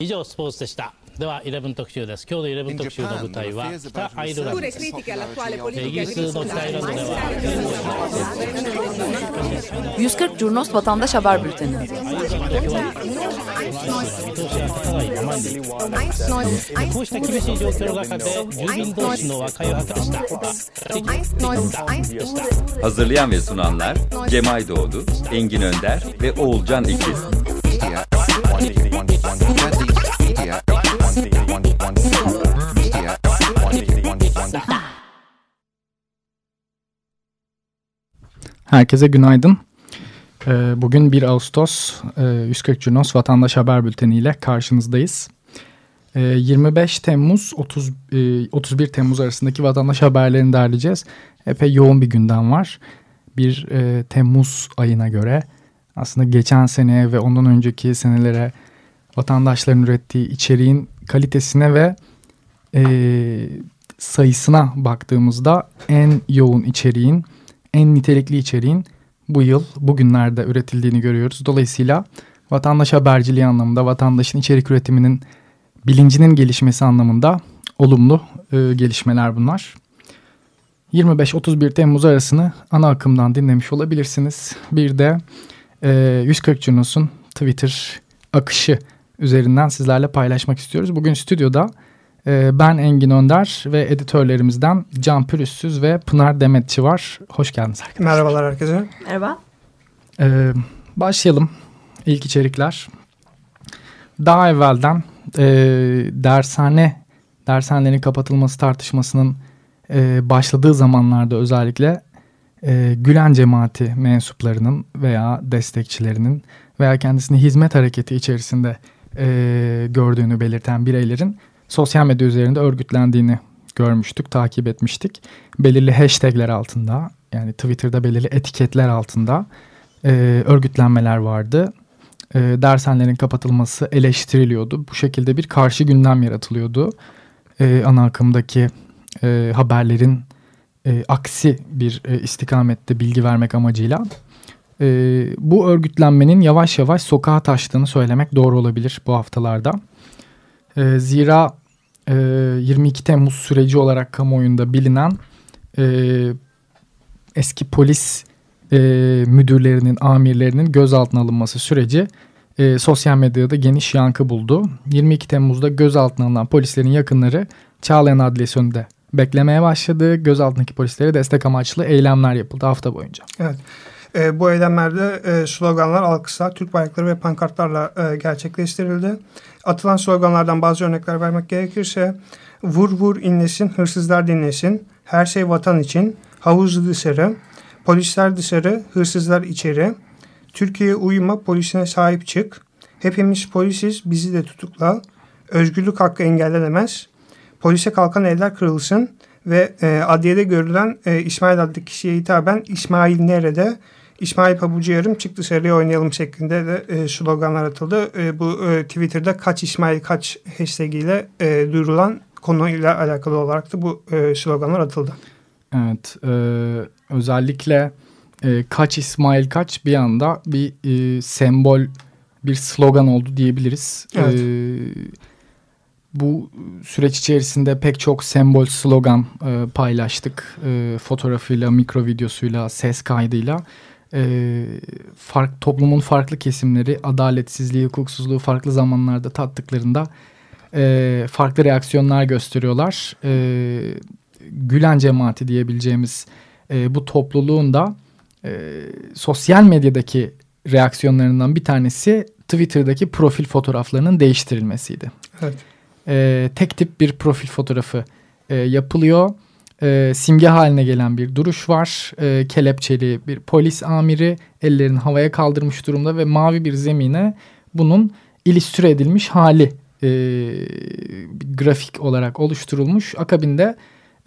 以上スポーツでしたでは11特集です今日の11特集の舞台は北アイルランドですイギリスの北アイルランドでは140 Curnos Vatandaş Haber Bülteni こうした厳しい状況の中で住民同士の和解を図りました Hazırlayan ve sunanlar Cemay Doğdu, Engin Önder ve Oğulcan İkiz. Herkese günaydın. Ee, Bugün 1 Ağustos e, 140 Cunos Vatandaş Haber Bülteni ile karşınızdayız. Ee, 25 Temmuz 30, e, 31 Temmuz arasındaki vatandaş haberlerini derleyeceğiz. Epey yoğun bir gündem var. 1 e, Temmuz ayına göre aslında geçen seneye ve ondan önceki senelere vatandaşların ürettiği içeriğin kalitesine ve e, sayısına baktığımızda en yoğun içeriğin, en nitelikli içeriğin bu yıl bugünlerde üretildiğini görüyoruz. Dolayısıyla vatandaş haberciliği anlamında vatandaşın içerik üretiminin bilincinin gelişmesi anlamında olumlu e, gelişmeler bunlar. 25-31 Temmuz arasını ana akımdan dinlemiş olabilirsiniz. Bir de e, 140 Cunos'un Twitter akışı üzerinden sizlerle paylaşmak istiyoruz. Bugün stüdyoda e, ben Engin Önder ve editörlerimizden Can Pürüzsüz ve Pınar Demetçi var. Hoş geldiniz arkadaşlar. Merhabalar herkese. Merhaba. Ee, başlayalım. İlk içerikler. Daha evvelden e, dershane dershanelerin kapatılması tartışmasının e, başladığı zamanlarda özellikle e, Gülen cemaati mensuplarının veya destekçilerinin veya kendisini hizmet hareketi içerisinde e, gördüğünü belirten bireylerin sosyal medya üzerinde örgütlendiğini görmüştük, takip etmiştik. Belirli hashtagler altında yani Twitter'da belirli etiketler altında e, örgütlenmeler vardı. E, dershanelerin kapatılması eleştiriliyordu. Bu şekilde bir karşı gündem yaratılıyordu. E, ana akımdaki e, haberlerin e, aksi bir e, istikamette bilgi vermek amacıyla. E, bu örgütlenmenin yavaş yavaş sokağa taştığını söylemek doğru olabilir bu haftalarda. E, zira e, 22 Temmuz süreci olarak kamuoyunda bilinen e, eski polis e, müdürlerinin, amirlerinin gözaltına alınması süreci e, sosyal medyada geniş yankı buldu. 22 Temmuz'da gözaltına alınan polislerin yakınları Çağlayan Adliyesi önünde beklemeye başladı. Gözaltındaki polislere destek amaçlı eylemler yapıldı hafta boyunca. Evet. E, bu eylemlerde e, sloganlar, alkışlar, Türk bayrakları ve pankartlarla e, gerçekleştirildi. Atılan sloganlardan bazı örnekler vermek gerekirse vur vur inlesin, hırsızlar dinlesin, her şey vatan için, havuz dışarı, polisler dışarı, hırsızlar içeri, Türkiye uyuma, polisine sahip çık, hepimiz polisiz, bizi de tutukla, özgürlük hakkı engellenemez, polise kalkan eller kırılsın ve e, adliyede görülen e, İsmail adlı kişiye hitaben İsmail nerede? İsmail Pabucu yarım çık dışarıya oynayalım şeklinde de e, sloganlar atıldı. E, bu e, Twitter'da kaç İsmail kaç hashtag ile e, duyurulan konuyla alakalı olarak da bu e, sloganlar atıldı. Evet, e, özellikle e, kaç İsmail kaç bir anda bir e, sembol, bir slogan oldu diyebiliriz. Evet. E, bu süreç içerisinde pek çok sembol, slogan e, paylaştık. E, fotoğrafıyla, mikro videosuyla, ses kaydıyla. E, fark, toplumun farklı kesimleri adaletsizliği, hukuksuzluğu farklı zamanlarda tattıklarında e, farklı reaksiyonlar gösteriyorlar. E, Gülen cemaati diyebileceğimiz e, bu topluluğun da e, sosyal medyadaki reaksiyonlarından bir tanesi Twitter'daki profil fotoğraflarının değiştirilmesiydi. Evet. E, tek tip bir profil fotoğrafı e, yapılıyor. E, simge haline gelen bir duruş var. E, kelepçeli bir polis amiri ellerini havaya kaldırmış durumda ve mavi bir zemine bunun illüstre edilmiş hali e, grafik olarak oluşturulmuş. Akabinde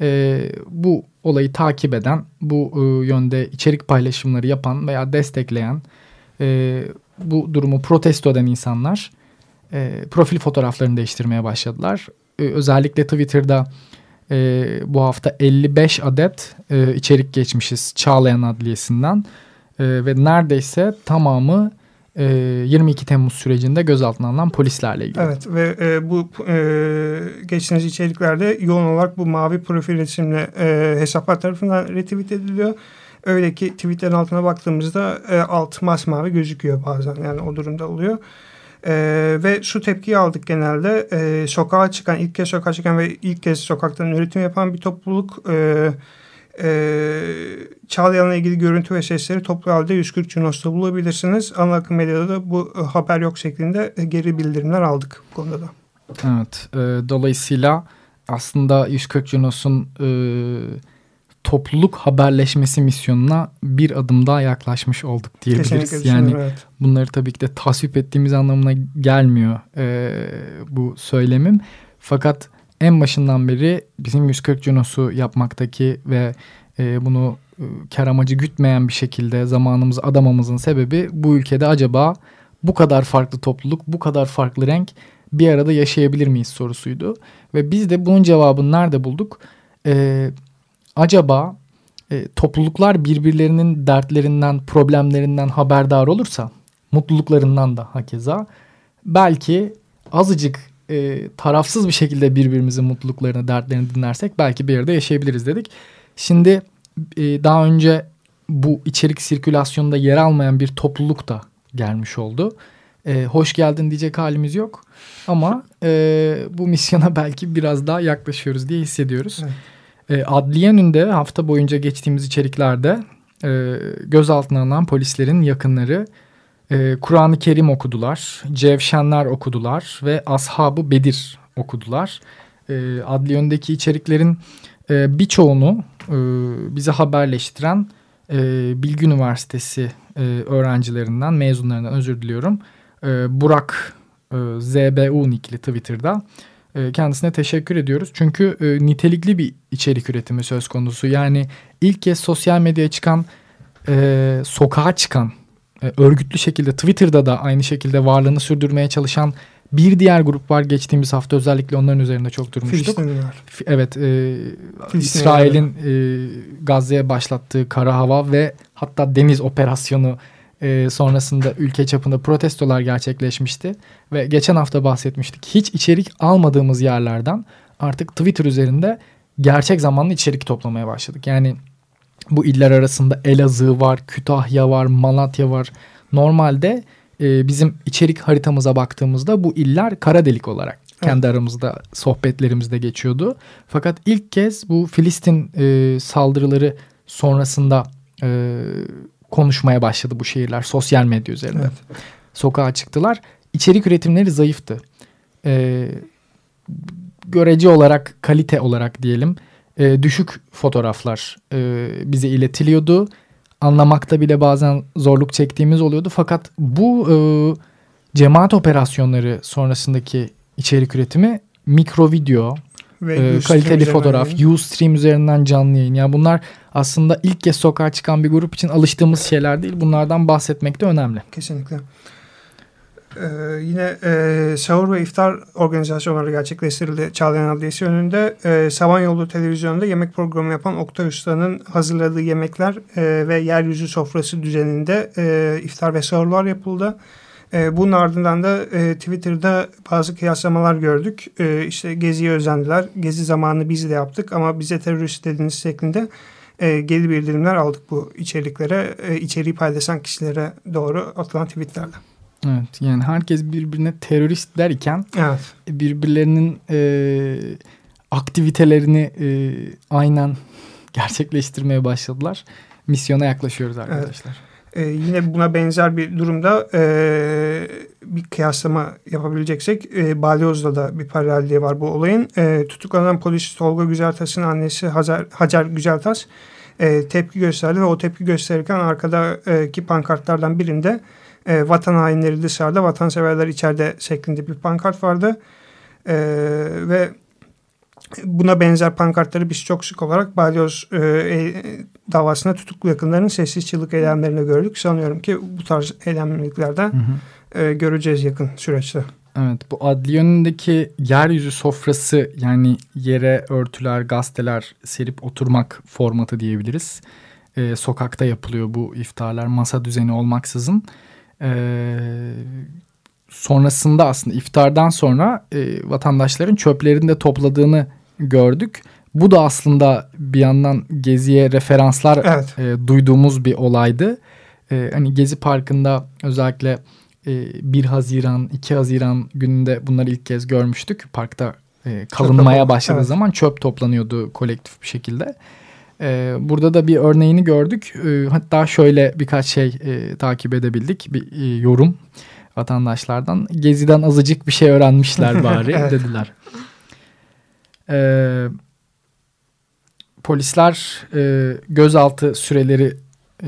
e, bu olayı takip eden, bu e, yönde içerik paylaşımları yapan veya destekleyen, e, bu durumu protesto eden insanlar e, profil fotoğraflarını değiştirmeye başladılar. E, özellikle Twitter'da e, bu hafta 55 adet e, içerik geçmişiz Çağlayan Adliyesi'nden e, ve neredeyse tamamı e, 22 Temmuz sürecinde gözaltına alınan polislerle ilgili. Evet ve e, bu e, geçtiğiniz içeriklerde yoğun olarak bu mavi profil isimli e, hesaplar tarafından retweet ediliyor. Öyle ki tweetlerin altına baktığımızda e, alt masmavi gözüküyor bazen yani o durumda oluyor. E, ve şu tepkiyi aldık genelde e, sokağa çıkan ilk kez sokağa çıkan ve ilk kez sokaktan üretim yapan bir topluluk e, e, Çağlayan'la ilgili görüntü ve sesleri toplu halde 140 Cunos'ta bulabilirsiniz. Ana akım medyada da bu e, haber yok şeklinde e, geri bildirimler aldık bu konuda da. Evet. E, dolayısıyla aslında 140 Cunos'un e, topluluk haberleşmesi misyonuna bir adım daha yaklaşmış olduk diyebiliriz. Yani evet. bunları tabii ki de tasvip ettiğimiz anlamına gelmiyor e, bu söylemim. Fakat en başından beri bizim 140 Junos'u yapmaktaki ve e, bunu e, kar amacı gütmeyen bir şekilde zamanımızı adamamızın sebebi bu ülkede acaba bu kadar farklı topluluk, bu kadar farklı renk bir arada yaşayabilir miyiz sorusuydu. Ve biz de bunun cevabını nerede bulduk? Ee, acaba e, topluluklar birbirlerinin dertlerinden, problemlerinden haberdar olursa, mutluluklarından da hakeza, belki azıcık e, tarafsız bir şekilde birbirimizin mutluluklarını, dertlerini dinlersek belki bir yerde yaşayabiliriz dedik. Şimdi e, daha önce bu içerik sirkülasyonunda yer almayan bir topluluk da gelmiş oldu. E, hoş geldin diyecek halimiz yok. Ama e, bu misyona belki biraz daha yaklaşıyoruz diye hissediyoruz. Evet. E, Adliye hafta boyunca geçtiğimiz içeriklerde e, gözaltına alınan polislerin yakınları e, Kur'an-ı Kerim okudular, Cevşenler okudular ve Ashab-ı Bedir okudular. E, adli yöndeki içeriklerin e, birçoğunu e, bize haberleştiren e, Bilgi Üniversitesi e, öğrencilerinden, mezunlarından özür diliyorum. E, Burak e, ZBU nikli Twitter'da. E, kendisine teşekkür ediyoruz. Çünkü e, nitelikli bir içerik üretimi söz konusu. Yani ilk kez sosyal medyaya çıkan, e, sokağa çıkan örgütlü şekilde Twitter'da da aynı şekilde varlığını sürdürmeye çalışan bir diğer grup var. Geçtiğimiz hafta özellikle onların üzerinde çok durmuştuk. Evet. E, İsrail'in e, Gazze'ye başlattığı kara hava ve hatta deniz operasyonu e, sonrasında ülke çapında protestolar gerçekleşmişti. Ve geçen hafta bahsetmiştik. Hiç içerik almadığımız yerlerden artık Twitter üzerinde gerçek zamanlı içerik toplamaya başladık. Yani bu iller arasında Elazığ var, Kütahya var, Malatya var. Normalde e, bizim içerik haritamıza baktığımızda bu iller kara delik olarak evet. kendi aramızda sohbetlerimizde geçiyordu. Fakat ilk kez bu Filistin e, saldırıları sonrasında e, konuşmaya başladı bu şehirler sosyal medya üzerinde. Evet. Sokağa çıktılar. İçerik üretimleri zayıftı. E, görece olarak, kalite olarak diyelim e, düşük fotoğraflar e, bize iletiliyordu. Anlamakta bile bazen zorluk çektiğimiz oluyordu. Fakat bu e, cemaat operasyonları sonrasındaki içerik üretimi mikro video, ve e, kaliteli fotoğraf, Ustream üzerinden canlı yayın. Yani bunlar aslında ilk kez sokağa çıkan bir grup için alıştığımız şeyler değil. Bunlardan bahsetmek de önemli. Kesinlikle. Ee, yine e, sahur ve iftar organizasyonları gerçekleştirildi Çağlayan Adliyesi önünde. E, Samanyolu Televizyonu'nda yemek programı yapan Oktay Usta'nın hazırladığı yemekler e, ve yeryüzü sofrası düzeninde e, iftar ve sahurlar yapıldı. E, bunun ardından da e, Twitter'da bazı kıyaslamalar gördük. E, işte Gezi'ye özendiler. Gezi zamanı biz de yaptık ama bize terörist dediniz şeklinde e, geri bildirimler aldık bu içeriklere. E, içeriği paylaşan kişilere doğru atılan tweetlerle. Evet yani herkes birbirine terörist derken evet. birbirlerinin e, aktivitelerini e, aynen gerçekleştirmeye başladılar. Misyona yaklaşıyoruz arkadaşlar. Evet. Ee, yine buna benzer bir durumda e, bir kıyaslama yapabileceksek e, Balyoz'da da bir paralelliği var bu olayın. E, tutuklanan polis Tolga Güzeltaş'ın annesi Hacer, Hacer Güzeltaş e, tepki gösterdi ve o tepki gösterirken arkadaki pankartlardan birinde e, vatan hainleri dışarıda, vatanseverler içeride şeklinde bir pankart vardı. E, ve buna benzer pankartları biz çok sık olarak balyoz e, e, davasında tutuklu yakınlarının sessiz çığlık eylemlerini gördük. Sanıyorum ki bu tarz eylemliliklerden E, göreceğiz yakın süreçte. Evet bu adli önündeki yeryüzü sofrası yani yere örtüler, gazeteler serip oturmak formatı diyebiliriz. E, sokakta yapılıyor bu iftarlar masa düzeni olmaksızın. e, sonrasında aslında iftardan sonra e, vatandaşların çöplerini de topladığını gördük. Bu da aslında bir yandan Gezi'ye referanslar evet. e, duyduğumuz bir olaydı. E, hani Gezi Parkı'nda özellikle e, 1 Haziran, 2 Haziran gününde bunları ilk kez görmüştük. Parkta e, kalınmaya başladığı evet. zaman çöp toplanıyordu kolektif bir şekilde. E, burada da bir örneğini gördük. E, hatta şöyle birkaç şey e, takip edebildik. Bir e, yorum vatandaşlardan. Gezi'den azıcık bir şey öğrenmişler bari evet. dediler. E, polisler e, gözaltı süreleri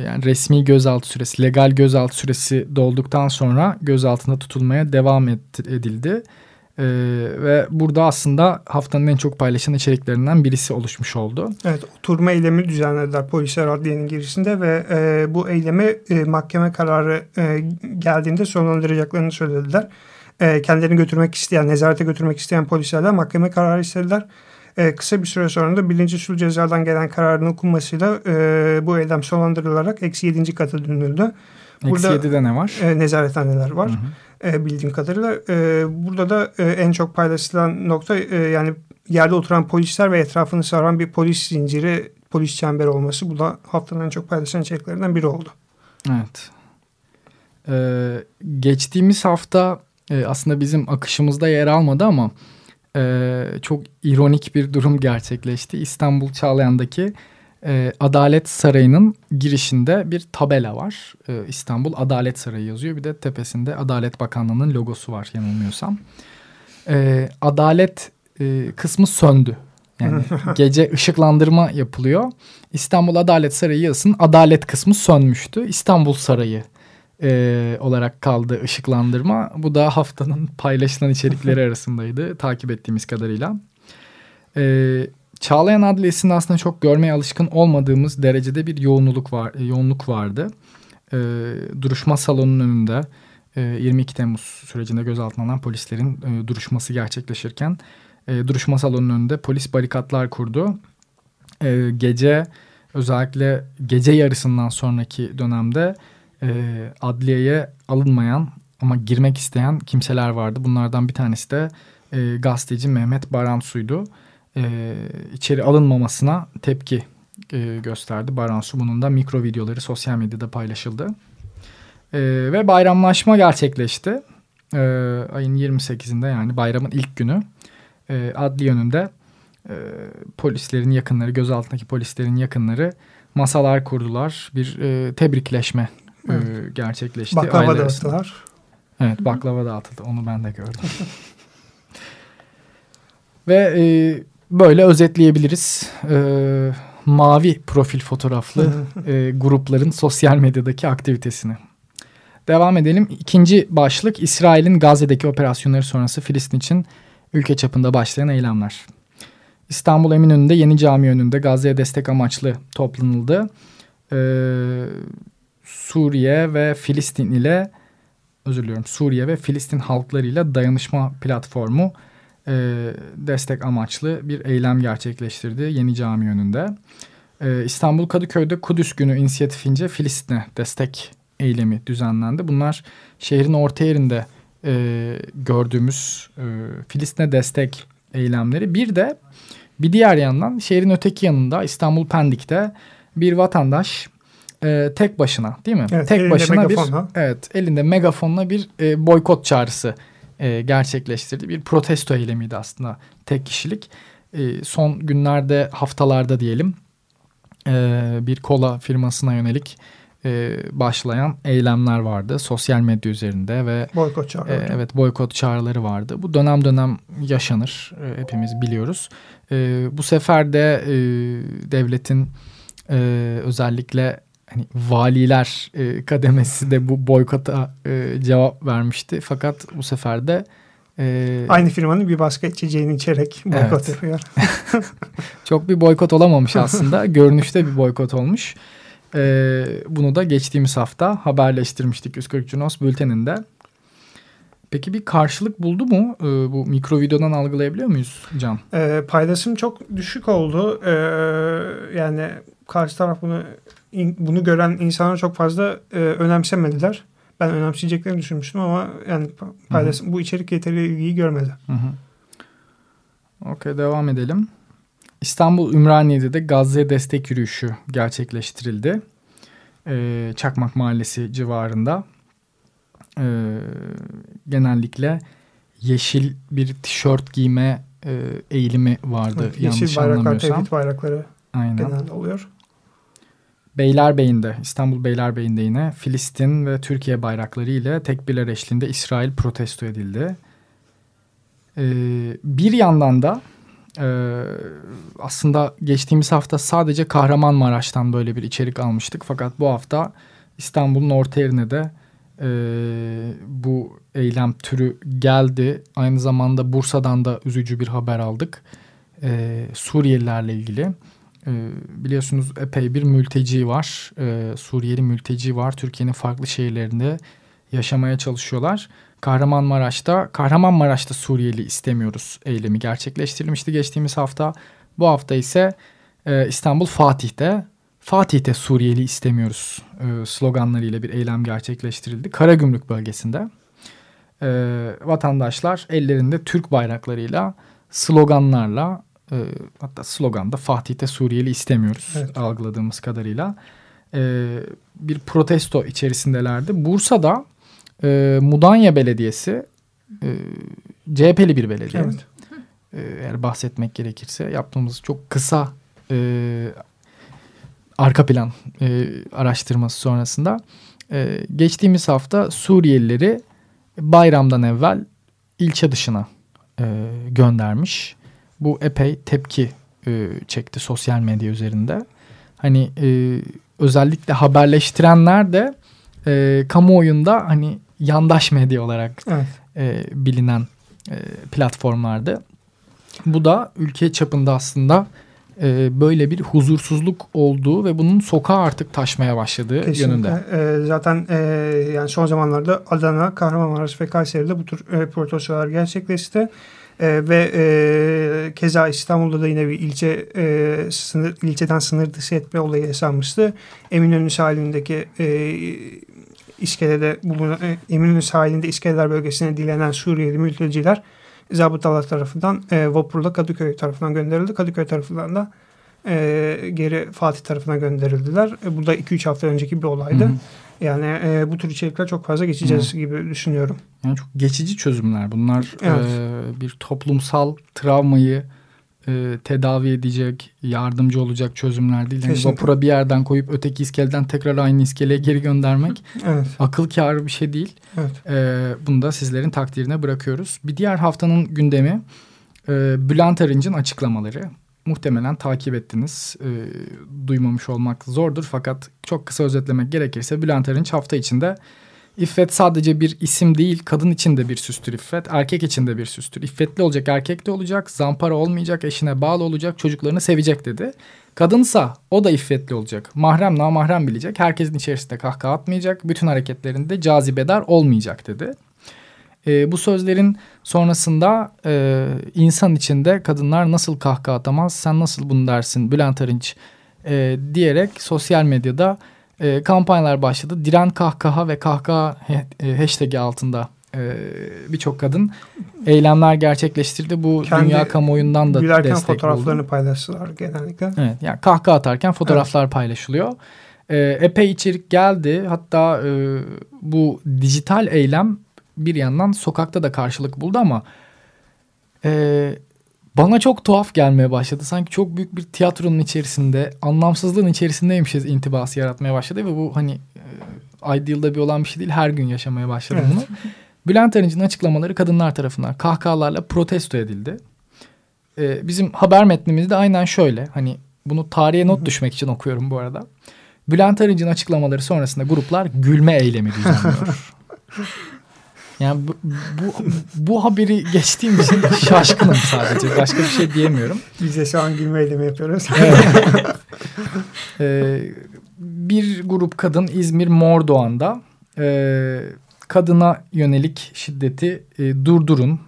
yani resmi gözaltı süresi, legal gözaltı süresi dolduktan sonra gözaltında tutulmaya devam edildi. Ee, ve burada aslında haftanın en çok paylaşılan içeriklerinden birisi oluşmuş oldu. Evet oturma eylemi düzenlediler polisler adliyenin girişinde ve e, bu eylemi e, mahkeme kararı e, geldiğinde sonlandıracaklarını söylediler. E, kendilerini götürmek isteyen, nezarete götürmek isteyen polislerle mahkeme kararı istediler. E, kısa bir süre sonra da birinci sulh cezadan gelen kararın okunmasıyla e, bu eylem sonlandırılarak eksi yedinci katı dönüldü. Burada, eksi yedide ne var? E, nezarethaneler var. Hı hı e, bildiğim kadarıyla. E, burada da e, en çok paylaşılan nokta e, yani yerde oturan polisler ve etrafını saran bir polis zinciri, polis çemberi olması. Bu da haftanın en çok paylaşılan içeriklerinden biri oldu. Evet. Ee, geçtiğimiz hafta e, aslında bizim akışımızda yer almadı ama e, çok ironik bir durum gerçekleşti. İstanbul Çağlayan'daki e, Adalet Sarayı'nın girişinde bir tabela var. E, İstanbul Adalet Sarayı yazıyor. Bir de tepesinde Adalet Bakanlığı'nın logosu var yanılmıyorsam. E, adalet e, kısmı söndü. Yani gece ışıklandırma yapılıyor. İstanbul Adalet Sarayı yazısının adalet kısmı sönmüştü. İstanbul Sarayı e, olarak kaldı ışıklandırma. Bu da haftanın paylaşılan içerikleri arasındaydı takip ettiğimiz kadarıyla. E, Çağlayan Adliyesi'nde aslında çok görmeye alışkın olmadığımız derecede bir yoğunluk var, yoğunluk vardı. E, duruşma salonunun önünde e, 22 Temmuz sürecinde gözaltına alınan polislerin e, duruşması gerçekleşirken e, duruşma salonunun önünde polis barikatlar kurdu. E, gece özellikle gece yarısından sonraki dönemde e, adliyeye alınmayan ama girmek isteyen kimseler vardı. Bunlardan bir tanesi de e, gazeteci Mehmet Baransu'ydu e, içeri alınmamasına tepki e, gösterdi. Baransu bunun da mikro videoları sosyal medyada paylaşıldı. E, ve bayramlaşma gerçekleşti. E, ayın 28'inde yani bayramın ilk günü e, adli önünde e, polislerin yakınları, gözaltındaki polislerin yakınları masalar kurdular. Bir e, tebrikleşme e, gerçekleşti. Baklava dağıttılar. Evet baklava dağıtıldı. Onu ben de gördüm. Ve e, böyle özetleyebiliriz. Ee, mavi profil fotoğraflı e, grupların sosyal medyadaki aktivitesini. Devam edelim. İkinci başlık İsrail'in Gazze'deki operasyonları sonrası Filistin için ülke çapında başlayan eylemler. İstanbul Eminönü'nde yeni cami önünde Gazze'ye destek amaçlı toplanıldı. Ee, Suriye ve Filistin ile özür diliyorum Suriye ve Filistin halklarıyla dayanışma platformu e, destek amaçlı bir eylem gerçekleştirdi Yeni Cami önünde. E, İstanbul Kadıköy'de Kudüs Günü inisiyatifince Filistin'e destek eylemi düzenlendi. Bunlar şehrin orta yerinde e, gördüğümüz e, Filistin'e destek eylemleri. Bir de bir diğer yandan şehrin öteki yanında İstanbul Pendik'te bir vatandaş e, tek başına değil mi? Evet, tek başına megafonla. bir evet elinde megafonla bir e, boykot çağrısı e, gerçekleştirdi. Bir protesto eylemiydi aslında tek kişilik. E, son günlerde haftalarda diyelim e, bir kola firmasına yönelik e, başlayan eylemler vardı. Sosyal medya üzerinde ve boykot çağrıları. E, evet boykot çağrıları vardı. Bu dönem dönem yaşanır. E, hepimiz biliyoruz. E, bu sefer de e, devletin e, özellikle hani valiler e, kademesi de bu boykota e, cevap vermişti. Fakat bu sefer de e, aynı firmanın bir başka içeceğini içerek boykot evet. yapıyor. Çok bir boykot olamamış aslında. Görünüşte bir boykot olmuş. E, bunu da geçtiğimiz hafta haberleştirmiştik 140 Cunos bülteninde. Peki bir karşılık buldu mu? Ee, bu mikro videodan algılayabiliyor muyuz Can? E, paylaşım çok düşük oldu. E, yani karşı taraf bunu bunu gören insanlar çok fazla e, önemsemediler. ben önemseyeceklerini düşünmüştüm ama yani paylaş, bu içerik yeteri ilgiyi görmedi. Okey devam edelim. İstanbul Ümraniye'de de Gazze'ye destek yürüyüşü gerçekleştirildi. Ee, Çakmak Mahallesi civarında. Ee, genellikle yeşil bir tişört giyme e, eğilimi vardı. Yeşil bayraklar, tevhid bayrakları Aynen. genelde oluyor. Beylerbeyi'nde, İstanbul Beylerbeyi'nde yine Filistin ve Türkiye bayrakları ile tekbirler eşliğinde İsrail protesto edildi. Ee, bir yandan da e, aslında geçtiğimiz hafta sadece Kahramanmaraş'tan böyle bir içerik almıştık. Fakat bu hafta İstanbul'un orta yerine de e, bu eylem türü geldi. Aynı zamanda Bursa'dan da üzücü bir haber aldık. E, Suriyelilerle ilgili. E, biliyorsunuz epey bir mülteci var. E, Suriyeli mülteci var. Türkiye'nin farklı şehirlerinde yaşamaya çalışıyorlar. Kahramanmaraş'ta Kahramanmaraş'ta Suriyeli istemiyoruz eylemi gerçekleştirilmişti geçtiğimiz hafta. Bu hafta ise e, İstanbul Fatih'te Fatih'te Suriyeli istemiyoruz e, sloganlarıyla bir eylem gerçekleştirildi. Karagümrük bölgesinde e, vatandaşlar ellerinde Türk bayraklarıyla sloganlarla e, hatta sloganda Fatih'te Suriyeli istemiyoruz evet. algıladığımız kadarıyla e, bir protesto içerisindelerdi. Bursa'da e, Mudanya Belediyesi e, CHP'li bir belediye. Evet. E, eğer bahsetmek gerekirse yaptığımız çok kısa e, arka plan e, araştırması sonrasında e, geçtiğimiz hafta Suriyelileri bayramdan evvel ilçe dışına e, göndermiş. Bu epey tepki e, çekti sosyal medya üzerinde. Hani e, özellikle haberleştirenler de e, kamuoyunda hani yandaş medya olarak evet. e, bilinen e, platformlardı. Bu da ülke çapında aslında e, böyle bir huzursuzluk olduğu ve bunun sokağa artık taşmaya başladığı Kesinlikle. yönünde. E, zaten e, yani son zamanlarda Adana, Kahramanmaraş ve Kayseri'de bu tür e, protestolar gerçekleşti. E, ve e, keza İstanbul'da da yine bir ilçe e, sınır, ilçeden sınır dışı etme olayı yaşanmıştı. Eminönü sahilindeki e, iskelede bulunan e, Eminönü sahilinde iskeleler bölgesine dilenen Suriyeli mülteciler zabıtalar tarafından e, vapurla Kadıköy tarafından gönderildi. Kadıköy tarafından da e, geri Fatih tarafına gönderildiler. E, bu da 2-3 hafta önceki bir olaydı. Hı hı. Yani e, bu tür içerikler çok fazla geçeceğiz hı. gibi düşünüyorum. Yani çok geçici çözümler. Bunlar evet. e, bir toplumsal travmayı e, tedavi edecek, yardımcı olacak çözümler değil. Yani vapura bir yerden koyup öteki iskeleden tekrar aynı iskeleye geri göndermek evet. akıl kârı bir şey değil. Evet. E, bunu da sizlerin takdirine bırakıyoruz. Bir diğer haftanın gündemi e, Bülent Arınç'ın açıklamaları. Muhtemelen takip ettiniz. E, duymamış olmak zordur fakat çok kısa özetlemek gerekirse Bülent Arınç hafta içinde İffet sadece bir isim değil, kadın için de bir süstür İffet, erkek için de bir süstür. İffetli olacak, erkek de olacak, zampara olmayacak, eşine bağlı olacak, çocuklarını sevecek dedi. Kadınsa o da iffetli olacak. Mahrem namahrem bilecek, herkesin içerisinde kahkaha atmayacak, bütün hareketlerinde cazibedar olmayacak dedi. E, bu sözlerin sonrasında e, insan içinde kadınlar nasıl kahkaha atamaz, sen nasıl bunu dersin Bülent Arınç e, diyerek sosyal medyada e, kampanyalar başladı. Diren kahkaha ve kahkaha e, hashtag'i altında e, birçok kadın eylemler gerçekleştirdi. Bu Kendi dünya kamuoyundan da destek buldu. fotoğraflarını paylaştılar genellikle. Evet yani kahkaha atarken fotoğraflar evet. paylaşılıyor. E, epey içerik geldi. Hatta e, bu dijital eylem bir yandan sokakta da karşılık buldu ama e, bana çok tuhaf gelmeye başladı. Sanki çok büyük bir tiyatronun içerisinde, anlamsızlığın içerisindeymişiz intibası yaratmaya başladı. Ve bu hani e, ideal'da bir olan bir şey değil. Her gün yaşamaya başladım evet. bunu. Bülent Arınç'ın açıklamaları kadınlar tarafından kahkahalarla protesto edildi. Ee, bizim haber metnimizde aynen şöyle. Hani bunu tarihe not düşmek için okuyorum bu arada. Bülent Arınç'ın açıklamaları sonrasında gruplar gülme eylemi düzenliyor. Yani bu, bu, bu haberi geçtiğim için şaşkınım sadece. Başka bir şey diyemiyorum. Biz de şu an gülme eylemi yapıyoruz. ee, bir grup kadın İzmir Mordoğan'da e, kadına yönelik şiddeti e, durdurun.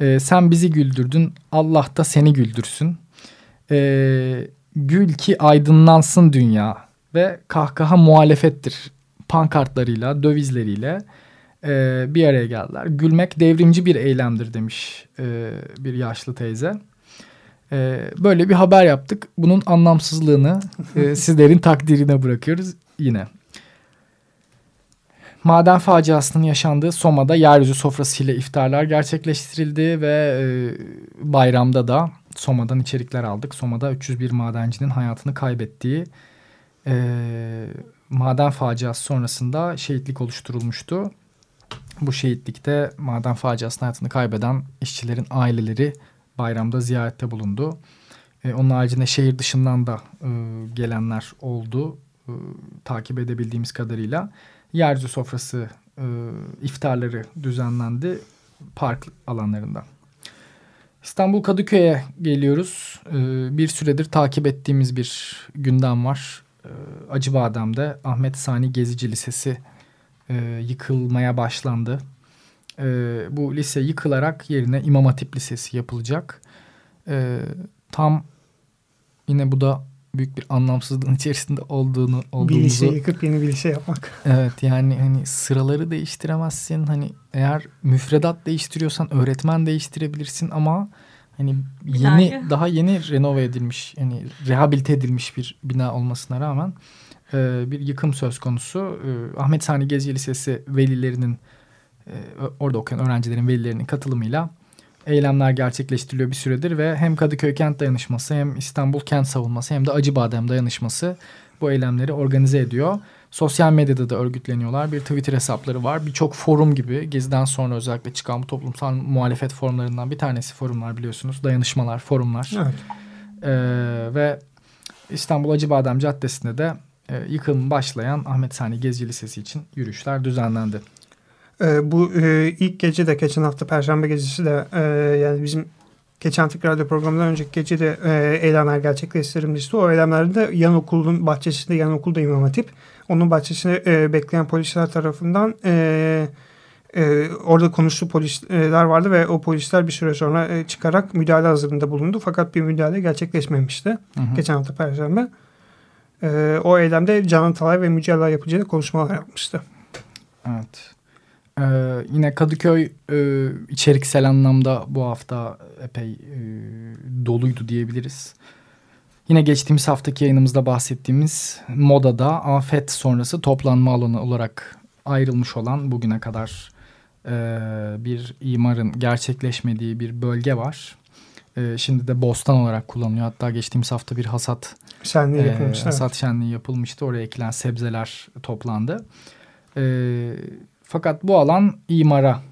E, sen bizi güldürdün. Allah da seni güldürsün. E, gül ki aydınlansın dünya ve kahkaha muhalefettir pankartlarıyla, dövizleriyle e, bir araya geldiler. Gülmek devrimci bir eylemdir demiş e, bir yaşlı teyze. E, böyle bir haber yaptık. Bunun anlamsızlığını e, sizlerin takdirine bırakıyoruz yine. Maden faciasının yaşandığı Soma'da yeryüzü sofrasıyla iftarlar gerçekleştirildi ve e, bayramda da Soma'dan içerikler aldık. Soma'da 301 madencinin hayatını kaybettiği e, maden faciası sonrasında şehitlik oluşturulmuştu. Bu şehitlikte maden faciasında hayatını kaybeden işçilerin aileleri bayramda ziyarette bulundu. E, onun haricinde şehir dışından da e, gelenler oldu e, takip edebildiğimiz kadarıyla. Yeryüzü sofrası e, iftarları düzenlendi park alanlarında. İstanbul Kadıköy'e geliyoruz. E, bir süredir takip ettiğimiz bir gündem var. E, Acıbadem'de Ahmet Sani Gezici Lisesi e, yıkılmaya başlandı. E, bu lise yıkılarak yerine İmam Hatip Lisesi yapılacak. E, tam yine bu da büyük bir anlamsızlığın içerisinde olduğunu olduğumuzu. Bir lise yıkıp yeni bir lise yapmak. Evet yani hani sıraları değiştiremezsin. Hani eğer müfredat değiştiriyorsan öğretmen değiştirebilirsin ama hani yeni daha yeni renove edilmiş yani rehabilite edilmiş bir bina olmasına rağmen e, bir yıkım söz konusu. E, Ahmet Sani Gezi Lisesi velilerinin e, orada okuyan öğrencilerin velilerinin katılımıyla eylemler gerçekleştiriliyor bir süredir ve hem Kadıköy Kent Dayanışması hem İstanbul Kent Savunması hem de Acıbadem Dayanışması bu eylemleri organize ediyor. Sosyal medyada da örgütleniyorlar. Bir Twitter hesapları var. Birçok forum gibi Gezi'den sonra özellikle çıkan bu toplumsal muhalefet forumlarından bir tanesi forumlar biliyorsunuz. Dayanışmalar, forumlar. Evet. Ee, ve İstanbul Acıbadem Caddesi'nde de e, yıkım başlayan Ahmet Sani Gezi Lisesi için yürüyüşler düzenlendi. E, bu e, ilk gece de geçen hafta Perşembe gecesi de e, yani bizim geçen hafta radyo programından önceki gece de e, eylemler gerçekleştirilmişti. O eylemlerde yan okulun bahçesinde yan okulda İmam Hatip. Onun bahçesinde e, bekleyen polisler tarafından e, e, orada konuştu polisler vardı ve o polisler bir süre sonra e, çıkarak müdahale hazırlığında bulundu. Fakat bir müdahale gerçekleşmemişti. Hı hı. Geçen hafta Perşembe. E, o eylemde Canan Talay ve Mücella Yapıcı konuşmalar yapmıştı. Evet. Ee, yine Kadıköy e, içeriksel anlamda bu hafta epey e, doluydu diyebiliriz. Yine geçtiğimiz haftaki yayınımızda bahsettiğimiz modada afet sonrası toplanma alanı olarak ayrılmış olan bugüne kadar e, bir imarın gerçekleşmediği bir bölge var. E, şimdi de bostan olarak kullanılıyor. Hatta geçtiğimiz hafta bir hasat şenliği, e, hasat şenliği yapılmıştı. Oraya ekilen sebzeler toplandı. Evet fakat bu alan imara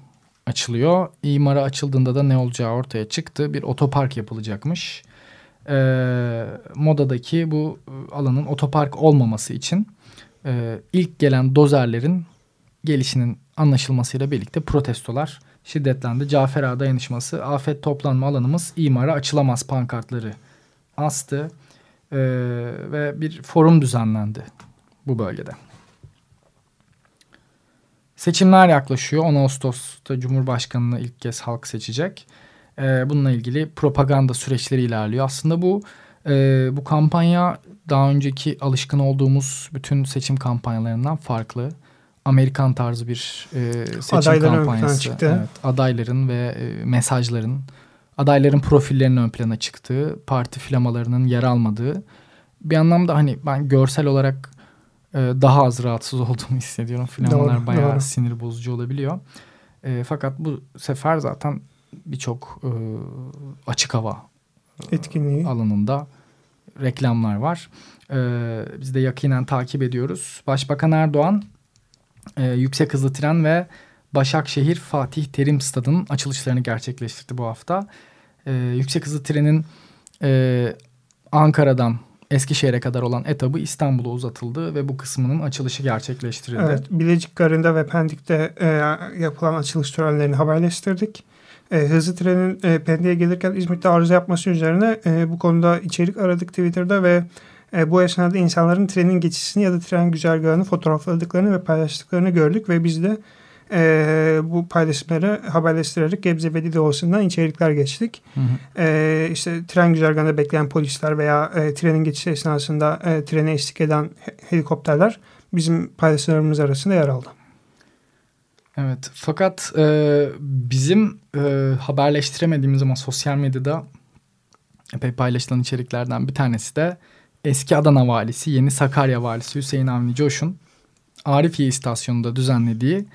açılıyor. İmara açıldığında da ne olacağı ortaya çıktı. Bir otopark yapılacakmış. Ee, modadaki bu e, alanın otopark olmaması için e, ilk gelen dozerlerin gelişinin anlaşılmasıyla birlikte protestolar şiddetlendi. Cafer Ağa dayanışması afet toplanma alanımız imara açılamaz pankartları astı ee, ve bir forum düzenlendi bu bölgede. Seçimler yaklaşıyor. 10 Ağustos'ta Cumhurbaşkanı'nı ilk kez halk seçecek. Ee, bununla ilgili propaganda süreçleri ilerliyor. Aslında bu e, bu kampanya daha önceki alışkın olduğumuz bütün seçim kampanyalarından farklı. Amerikan tarzı bir e, seçim Adayların kampanyası. Çıktı. Evet, adayların ve e, mesajların, adayların profillerinin ön plana çıktığı, parti flamalarının yer almadığı. Bir anlamda hani ben görsel olarak e, daha az rahatsız olduğumu hissediyorum. Flamalar bayağı doğru. sinir bozucu olabiliyor. E, fakat bu sefer zaten birçok e, açık hava e, etkinliği alanında reklamlar var. E, biz de yakinen takip ediyoruz. Başbakan Erdoğan e, yüksek hızlı tren ve Başakşehir Fatih Terim Stadı'nın açılışlarını gerçekleştirdi bu hafta. E, yüksek hızlı trenin e, Ankara'dan Eskişehir'e kadar olan etabı İstanbul'a uzatıldı ve bu kısmının açılışı gerçekleştirildi. Evet, Bilecik Garı'nda ve Pendik'te e, yapılan açılış törenlerini haberleştirdik. E, hızlı trenin e, Pendik'e gelirken İzmit'te arıza yapması üzerine e, bu konuda içerik aradık Twitter'da ve e, bu esnada insanların trenin geçişini ya da tren güzergahını fotoğrafladıklarını ve paylaştıklarını gördük ve biz de e, bu paylaşımları haberleştirerek Gebze ve Dilovası'ndan içerikler geçtik. Hı hı. E, işte tren güzergahında bekleyen polisler veya e, trenin geçişi esnasında e, trene eşlik eden helikopterler bizim paylaşımlarımız arasında yer aldı. Evet fakat e, bizim e, haberleştiremediğimiz ama sosyal medyada epey paylaşılan içeriklerden bir tanesi de eski Adana valisi, yeni Sakarya valisi Hüseyin Avni Coş'un Arifiye istasyonunda düzenlediği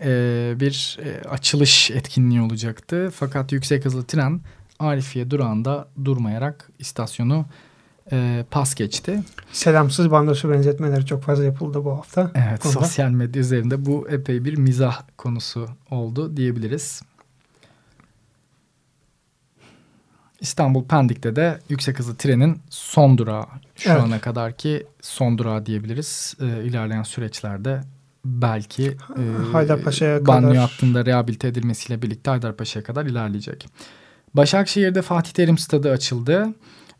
e, bir e, açılış etkinliği olacaktı. Fakat yüksek hızlı tren Arifiye durağında durmayarak istasyonu e, pas geçti. Selamsız bandosu benzetmeleri çok fazla yapıldı bu hafta. Evet konuda. sosyal medya üzerinde bu epey bir mizah konusu oldu diyebiliriz. İstanbul Pendik'te de yüksek hızlı trenin son durağı şu evet. ana kadar ki son durağı diyebiliriz. E, ilerleyen süreçlerde belki e, Haydarpaşa'ya banyo kadar... hattında rehabilite edilmesiyle birlikte Haydarpaşa'ya kadar ilerleyecek. Başakşehir'de Fatih Terim Stadı açıldı.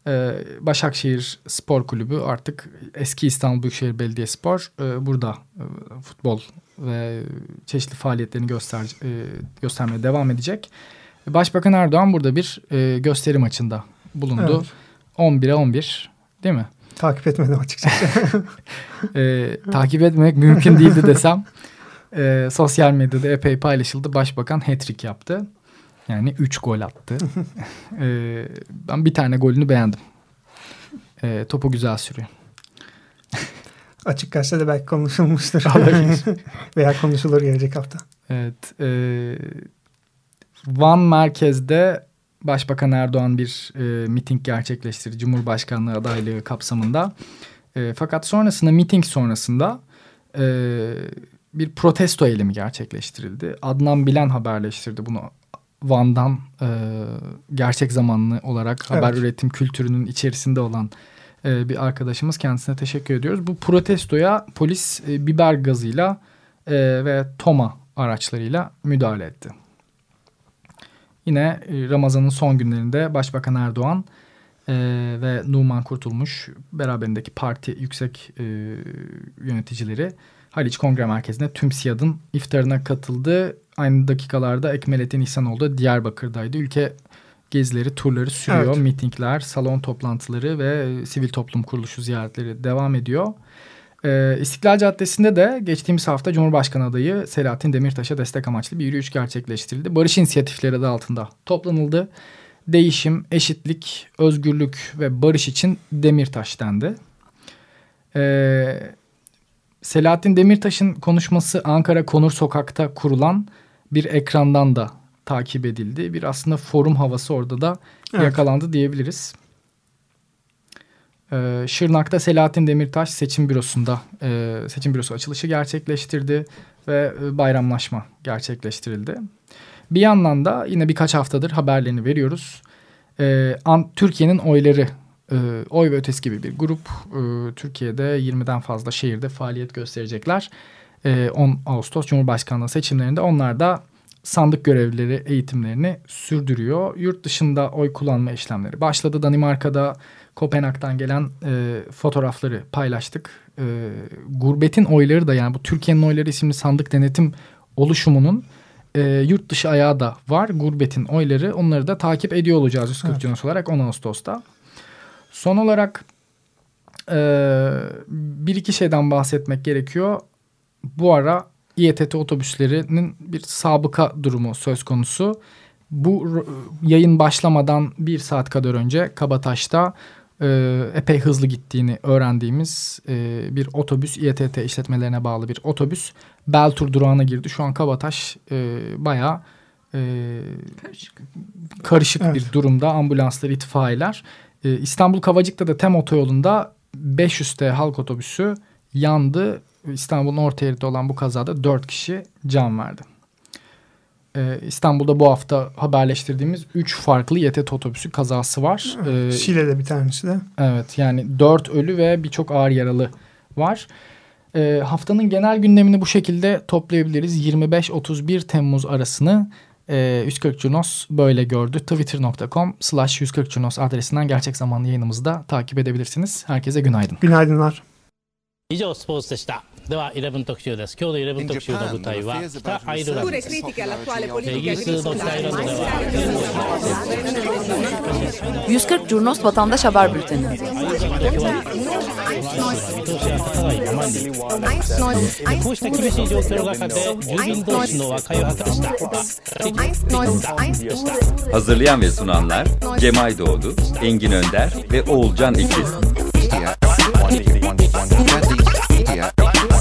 Ee, Başakşehir Spor Kulübü artık eski İstanbul Büyükşehir Belediyespor e, burada e, futbol ve çeşitli faaliyetlerini göster e, göstermeye devam edecek. Başbakan Erdoğan burada bir e, gösteri maçında bulundu. Evet. 11'e 11 değil mi? Takip etmedim açıkçası. e, takip etmek mümkün değildi desem. E, sosyal medyada epey paylaşıldı. Başbakan hat-trick yaptı. Yani 3 gol attı. e, ben bir tane golünü beğendim. E, topu güzel sürüyor. Açık gazetede belki konuşulmuştur. Veya konuşulur gelecek hafta. Evet. E, Van merkezde Başbakan Erdoğan bir e, miting gerçekleştirdi. Cumhurbaşkanlığı adaylığı kapsamında. E, fakat sonrasında miting sonrasında e, bir protesto eylemi gerçekleştirildi. Adnan Bilen haberleştirdi bunu Van'dan e, gerçek zamanlı olarak evet. haber üretim kültürünün içerisinde olan e, bir arkadaşımız. Kendisine teşekkür ediyoruz. Bu protestoya polis e, biber gazıyla e, ve toma araçlarıyla müdahale etti. Yine e, Ramazan'ın son günlerinde Başbakan Erdoğan e, ve Numan Kurtulmuş beraberindeki parti yüksek e, yöneticileri Haliç Kongre Merkezi'nde tüm SİAD'ın iftarına katıldı. Aynı dakikalarda Ekmelettin İhsanoğlu Diyarbakır'daydı. Ülke gezileri, turları sürüyor. Evet. Mitingler, salon toplantıları ve sivil toplum kuruluşu ziyaretleri devam ediyor. Ee, İstiklal Caddesi'nde de geçtiğimiz hafta Cumhurbaşkanı adayı Selahattin Demirtaş'a destek amaçlı bir yürüyüş gerçekleştirildi. Barış inisiyatifleri adı altında toplanıldı. Değişim, eşitlik, özgürlük ve barış için Demirtaş dendi. Ee, Selahattin Demirtaş'ın konuşması Ankara Konur Sokak'ta kurulan bir ekrandan da takip edildi. Bir aslında forum havası orada da evet. yakalandı diyebiliriz. Ee, Şırnak'ta Selahattin Demirtaş seçim bürosunda e, seçim bürosu açılışı gerçekleştirdi ve e, bayramlaşma gerçekleştirildi. Bir yandan da yine birkaç haftadır haberlerini veriyoruz. Ee, Türkiye'nin oyları e, oy ve ötesi gibi bir grup e, Türkiye'de 20'den fazla şehirde faaliyet gösterecekler. E, 10 Ağustos Cumhurbaşkanlığı seçimlerinde onlar da sandık görevlileri eğitimlerini sürdürüyor. Yurt dışında oy kullanma işlemleri başladı. Danimarka'da Kopenhag'dan gelen e, fotoğrafları paylaştık. E, Gurbetin oyları da yani bu Türkiye'nin oyları isimli sandık denetim oluşumunun e, yurt dışı ayağı da var. Gurbetin oyları onları da takip ediyor olacağız 140 evet. olarak 10 Ağustos'ta. Son olarak e, bir iki şeyden bahsetmek gerekiyor. Bu ara İETT otobüslerinin bir sabıka durumu söz konusu. Bu yayın başlamadan bir saat kadar önce Kabataş'ta e, epey hızlı gittiğini öğrendiğimiz e, bir otobüs İETT işletmelerine bağlı bir otobüs Beltur durağına girdi. Şu an Kabataş e, bayağı e, karışık, karışık evet. bir durumda ambulanslar itfaiyeler ee, İstanbul Kavacık'ta da TEM otoyolunda 500T halk otobüsü yandı. İstanbul'un orta yerinde olan bu kazada 4 kişi can verdi Ee, İstanbul'da bu hafta haberleştirdiğimiz 3 farklı YTT otobüsü kazası var. Ee, Şile'de bir tanesi de. Evet yani 4 ölü ve birçok ağır yaralı var. Ee, haftanın genel gündemini bu şekilde toplayabiliriz. 25-31 Temmuz arasını e, 140 Junos böyle gördü. Twitter.com slash 140 Junos adresinden gerçek zamanlı yayınımızı da takip edebilirsiniz. Herkese günaydın. Günaydınlar. 以上スポーツでした では11特集です今日の11特集の舞台は北アイルランドですイギリスの北アイルランドでは140 Curnos Vatandaş Haber Bülteni 見通しは立たないままにこうした厳しい状況の中で住民同士の和解を図したでした Hazırlayan ve sunanlar Cemay Doğdu, Engin Önder ve Oğulcan İkiz.